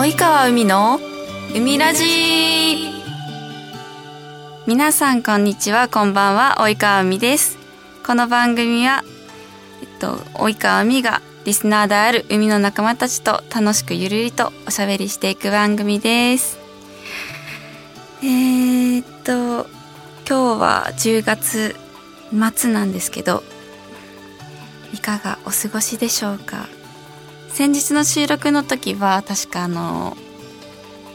及川海の海ラジ。皆さんこんにちはこんばんは及川海です。この番組はえっと及川海がリスナーである海の仲間たちと楽しくゆるりとおしゃべりしていく番組です。えー、っと今日は10月末なんですけどいかがお過ごしでしょうか？先日の収録の時は確かあの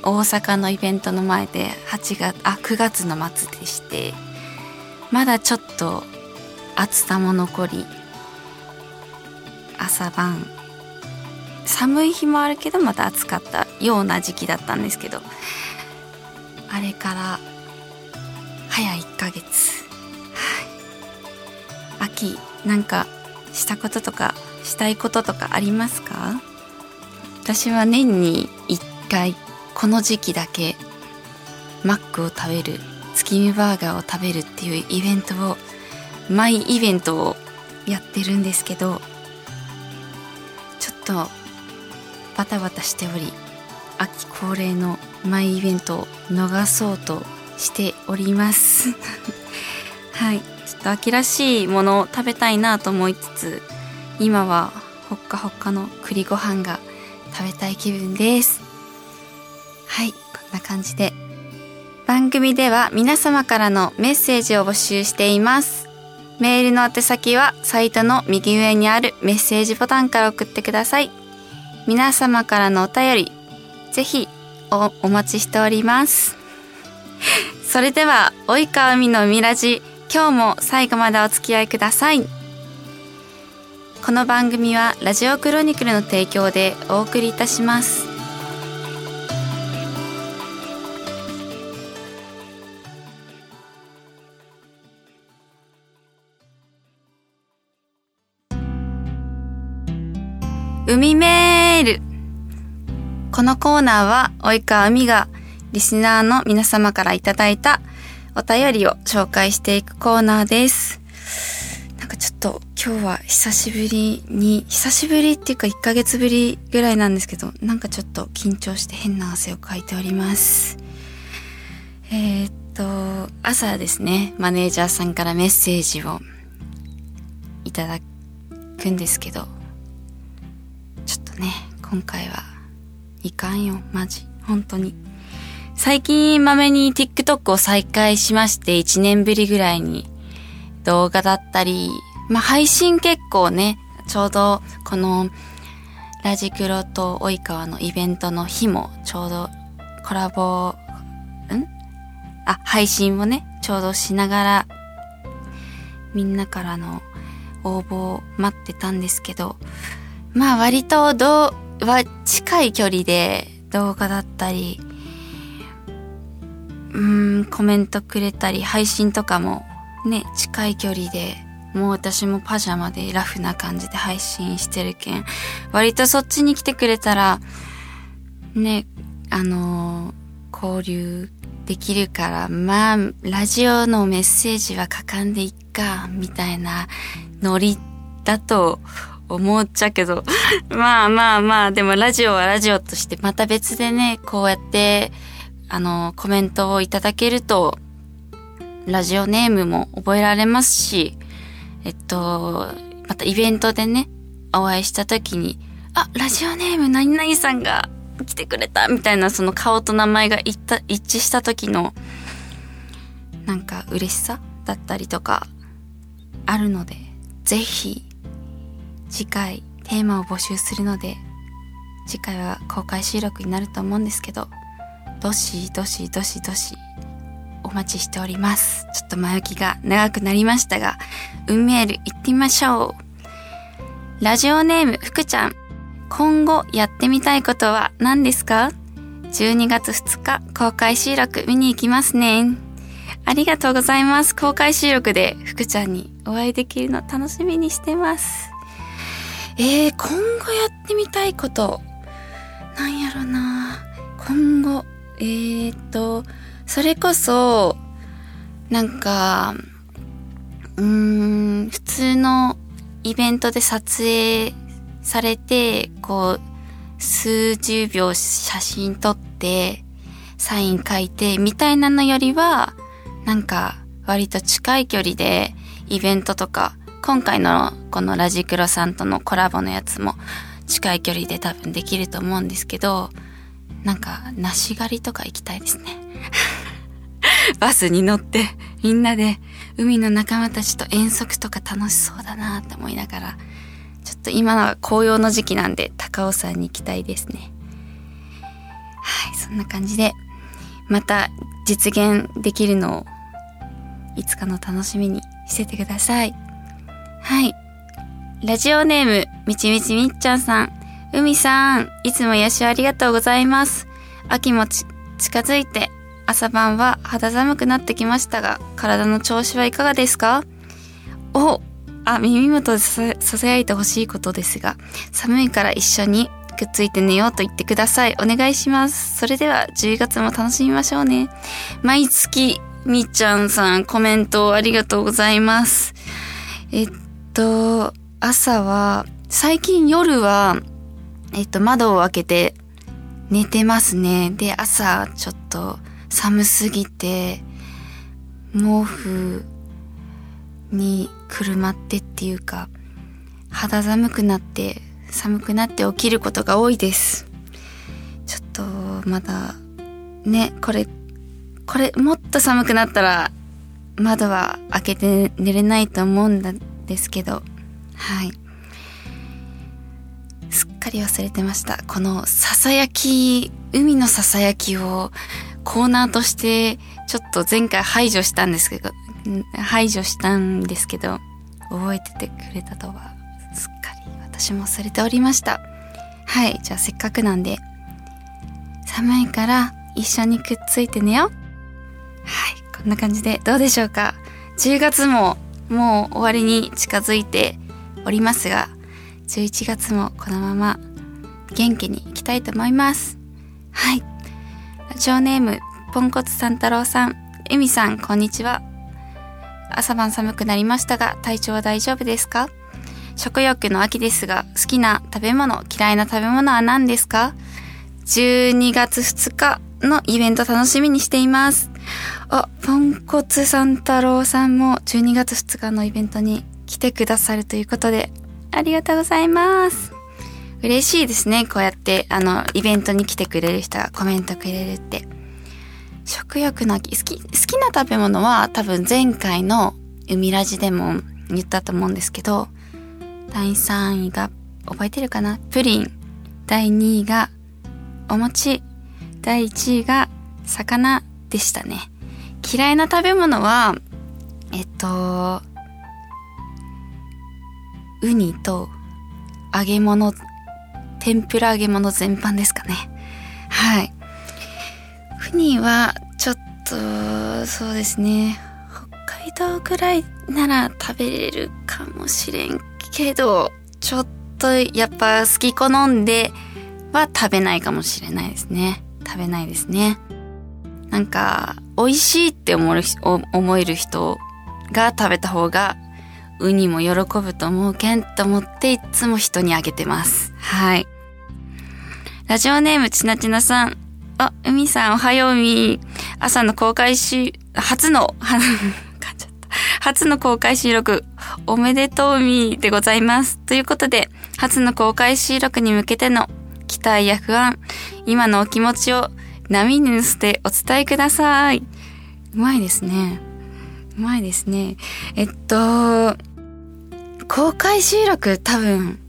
大阪のイベントの前で8月あ9月の末でしてまだちょっと暑さも残り朝晩寒い日もあるけどまた暑かったような時期だったんですけどあれから早1ヶ月。はい。秋なんかしたこととかしたいこととかありますか？私は年に1回この時期だけマックを食べる月見バーガーを食べるっていうイベントをマイイベントをやってるんですけどちょっとバタバタしており秋恒例のマイイベントを逃そうとしております。はい。ちょっと秋らしいものを食べたいなと思いつつ今はほっかほっかの栗ご飯が食べたい気分です。はいこんな感じで。番組では皆様からのメッセージを募集しています。メールの宛先はサイトの右上にあるメッセージボタンから送ってください。皆様からのお便りぜひおお待ちしております。それでは及川海のみラジ今日も最後までお付き合いください。この番組はラジオクロニクルの提供でお送りいたします海メールこのコーナーは及川海がリスナーの皆様からいただいたお便りを紹介していくコーナーです。今日は久しぶりに、久しぶりっていうか1ヶ月ぶりぐらいなんですけど、なんかちょっと緊張して変な汗をかいております。えー、っと、朝ですね、マネージャーさんからメッセージをいただくんですけど、ちょっとね、今回はいかんよ、マジ。本当に。最近まめに TikTok を再開しまして1年ぶりぐらいに動画だったり、まあ配信結構ね、ちょうどこのラジクロと及川のイベントの日もちょうどコラボ、ん？あ、配信をね、ちょうどしながらみんなからの応募を待ってたんですけど、まあ割とどう、は近い距離で動画だったり、うーん、コメントくれたり、配信とかもね、近い距離で、もう私もパジャマでラフな感じで配信してるけん、割とそっちに来てくれたら、ね、あのー交流できるから、まあ、ラジオのメッセージは書かんでいっか、みたいなノリだと思っちゃうけど、まあまあまあ、でもラジオはラジオとしてまた別でね、こうやって、あの、コメントをいただけると、ラジオネームも覚えられますし、えっと、またイベントでね、お会いした時に、あ、ラジオネーム何々さんが来てくれたみたいなその顔と名前が一致した時の、なんか嬉しさだったりとか、あるので、ぜひ、次回テーマを募集するので、次回は公開収録になると思うんですけど、どしどしどしどし待ちしております。ちょっと前置きが長くなりましたが、運メール行ってみましょう。ラジオネーム福ちゃん。今後やってみたいことは何ですか ?12 月2日公開収録見に行きますね。ありがとうございます。公開収録で福ちゃんにお会いできるの楽しみにしてます。えー、今後やってみたいこと。なんやろな今後、えーと、それこそ、なんか、うーん、普通のイベントで撮影されて、こう、数十秒写真撮ってサイン書いてみたいなのよりはなんか割と近い距離でイベントとか今回のこのラジクロさんとのコラボのやつも近い距離で多分できると思うんですけどなんか梨狩りとか行きたいですね。バスに乗ってみんなで海の仲間たちと遠足とか楽しそうだなって思いながらちょっと今は紅葉の時期なんで高尾山に行きたいですねはいそんな感じでまた実現できるのをいつかの楽しみにしててくださいはい。ラジオネーム、みちみちみっちゃんさん。海さん、いつも癒しありがとうございます。秋も近づいて、朝晩は肌寒くなってきましたが、体の調子はいかがですか？お、あ、耳元でささやいてほしいことですが、寒いから一緒にくっついて寝ようと言ってください。お願いします。それでは10月も楽しみましょうね。毎月、みっちゃんさんコメントありがとうございます。えっと、朝は、最近夜は、えっと、窓を開けて寝てますね。で、朝ちょっと寒すぎて、毛布にくるまってっていうか、肌寒くなって、寒くなって起きることが多いです。ちょっと、まだ、ね、これ、これ、もっと寒くなったら、窓は開けて寝れないと思うんだですけど。はい。すっかり忘れてました。このささやき海のささやきをコーナーとしてちょっと前回排除したんですけど排除したんですけど覚えててくれたとはすっかり私も忘れておりました。はいじゃあせっかくなんで寒いから一緒にくっついて寝よう。はいこんな感じでどうでしょうか。10月ももう終わりに近づいておりますが11月もこのまま元気にいきたいと思います。はい。ラジオネームポンコツ三太郎さん。エミさんこんにちは。朝晩寒くなりましたが体調は大丈夫ですか？食欲の秋ですが好きな食べ物嫌いな食べ物は何ですか？12月2日のイベント楽しみにしています。あ、ポンコツ三太郎さんも12月2日のイベントに来てくださるということで、ありがとうございます。嬉しいですね。こうやって、あの、イベントに来てくれる人がコメントくれるって。食欲の秋、好き、好きな食べ物は多分前回の海ラジでも言ったと思うんですけど、第3位が、覚えてるかな？プリン。第2位がお餅。第1位が魚でしたね。嫌いな食べ物は、えっと、ウニと揚げ物、天ぷら揚げ物全般ですかね。はい。ウニはちょっと、そうですね。北海道ぐらいなら食べれるかもしれんけど、ちょっとやっぱ好き好んでは食べないかもしれないですね。食べないですね。なんか、美味しいって思る思える人が食べた方が、ウニも喜ぶと思うけんと思っていつも人にあげてます。はい。ラジオネームちなちなさん。あ、海さんおはよう海。朝の公開し、初の、は、ちゃった初の公開収録、おめでとうみでございます。ということで、初の公開収録に向けての期待や不安、今のお気持ちを波に乗せてお伝えください。うまいですね。うまいですね。えっと、公開収録多分、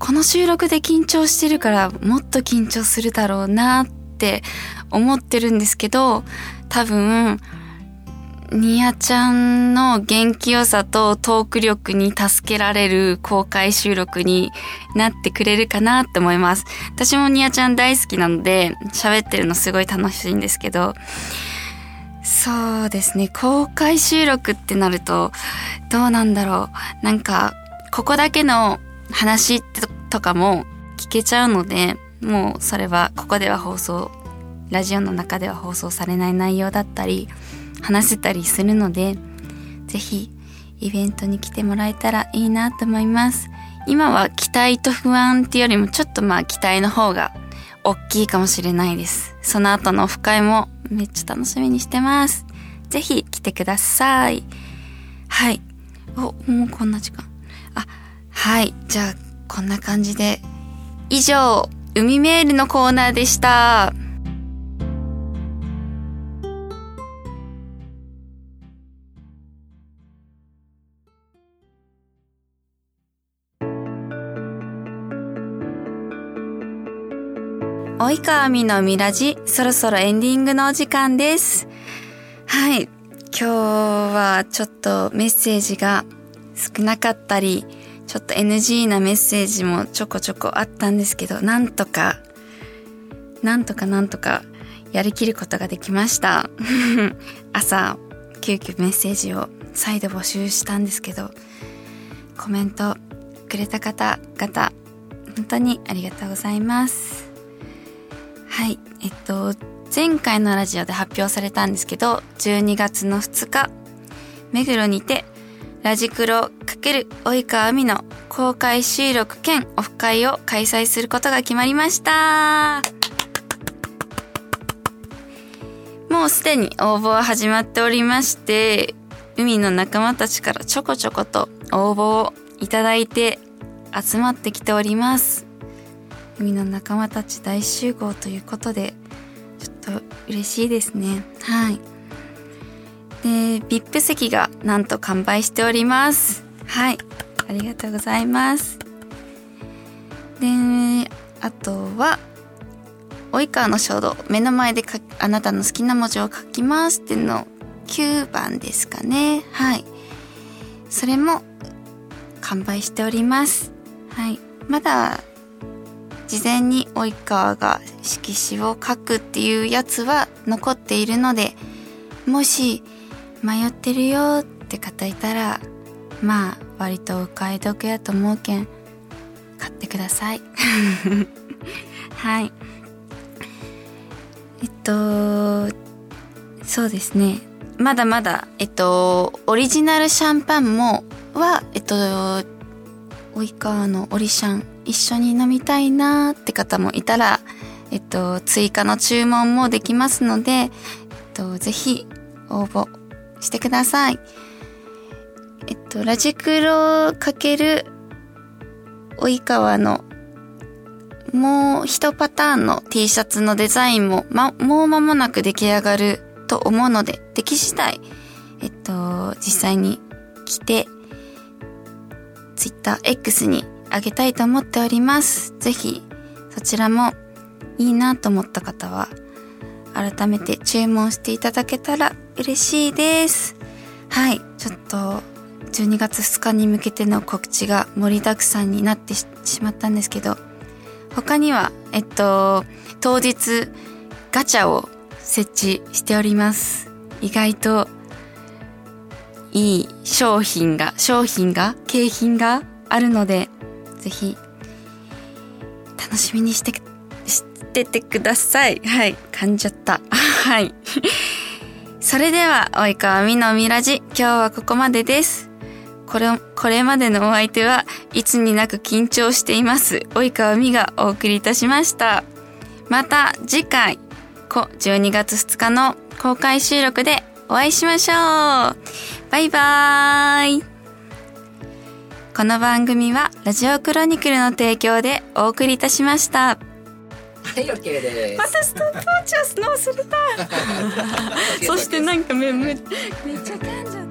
この収録で緊張してるからもっと緊張するだろうなって思ってるんですけど、多分、ニアちゃんの元気良さとトーク力に助けられる公開収録になってくれるかなって思います。私もニアちゃん大好きなので喋ってるのすごい楽しいんですけど、そうですね、公開収録ってなるとどうなんだろう。なんか、ここだけの話とかも聞けちゃうので、もうそれはここでは放送、ラジオの中では放送されない内容だったり、話せたりするので、ぜひイベントに来てもらえたらいいなと思います。今は期待と不安っていうよりもちょっとまあ期待の方が大きいかもしれないです。その後のオフ会もめっちゃ楽しみにしてます。ぜひ来てください。はい。お、もうこんな時間。はい。じゃあ、こんな感じで。以上、海メールのコーナーでした。及川美のみラジ、そろそろエンディングのお時間です。はい。今日はちょっとメッセージが少なかったり、ちょっと NG なメッセージもちょこちょこあったんですけど、なんとか、なんとかなんとかやりきることができました。朝、急遽メッセージを再度募集したんですけど、コメントくれた方々、本当にありがとうございます。はい。えっと、前回のラジオで発表されたんですけど、12月の2日、目黒にて、ラジクロる及川美の公開収録兼オフ会を開催することが決まりました。もうすでに応募は始まっておりまして、海の仲間たちからちょこちょこと応募をいただいて集まってきております。海の仲間たち大集合ということで、ちょっと嬉しいですね。はい。で、VIP 席がなんと完売しております。はい。ありがとうございます。で、あとは、及川の衝動、目の前であなたの好きな文字を書きますっていうの9番ですかね。はい。それも完売しております。はい。まだ事前に及川が色紙を書くっていうやつは残っているので、もし迷ってるよって方いたら、まあ割とお買い得やと思うけん、買ってください。はい。えっと、そうですね。まだまだ、えっと、オリジナルシャンパンも、は、えっと、及川のオリシャン一緒に飲みたいなーって方もいたら、えっと、追加の注文もできますので、えっと、ぜひ応募してください。っと、ラジクロかける及川のもう一パターンの T シャツのデザインも、ま、もう間もなく出来上がると思うので、出来次第、えっと、実際に着て、Twitter X にあげたいと思っております。ぜひ、そちらもいいなと思った方は、改めて注文していただけたら嬉しいです。はい、ちょっと、12月2日に向けての告知が盛りだくさんになってしまったんですけど、他には、えっと、当日ガチャを設置しております。意外といい商品が、商品が、景品があるので、ぜひ、楽しみにして、しててください。はい。噛んじゃった。はい。それでは、及川みのみラジ、今日はここまでです。これ、これまでのお相手はいつになく緊張しています。及川美がお送りいたしました。また次回、12月2日の公開収録でお会いしましょう。バイバーイ。この番組はラジオクロニクルの提供でお送りいたしました。はい、OK です。またストップウォッチをスノーするた。そしてなんかめめめっちゃ噛んじゃった。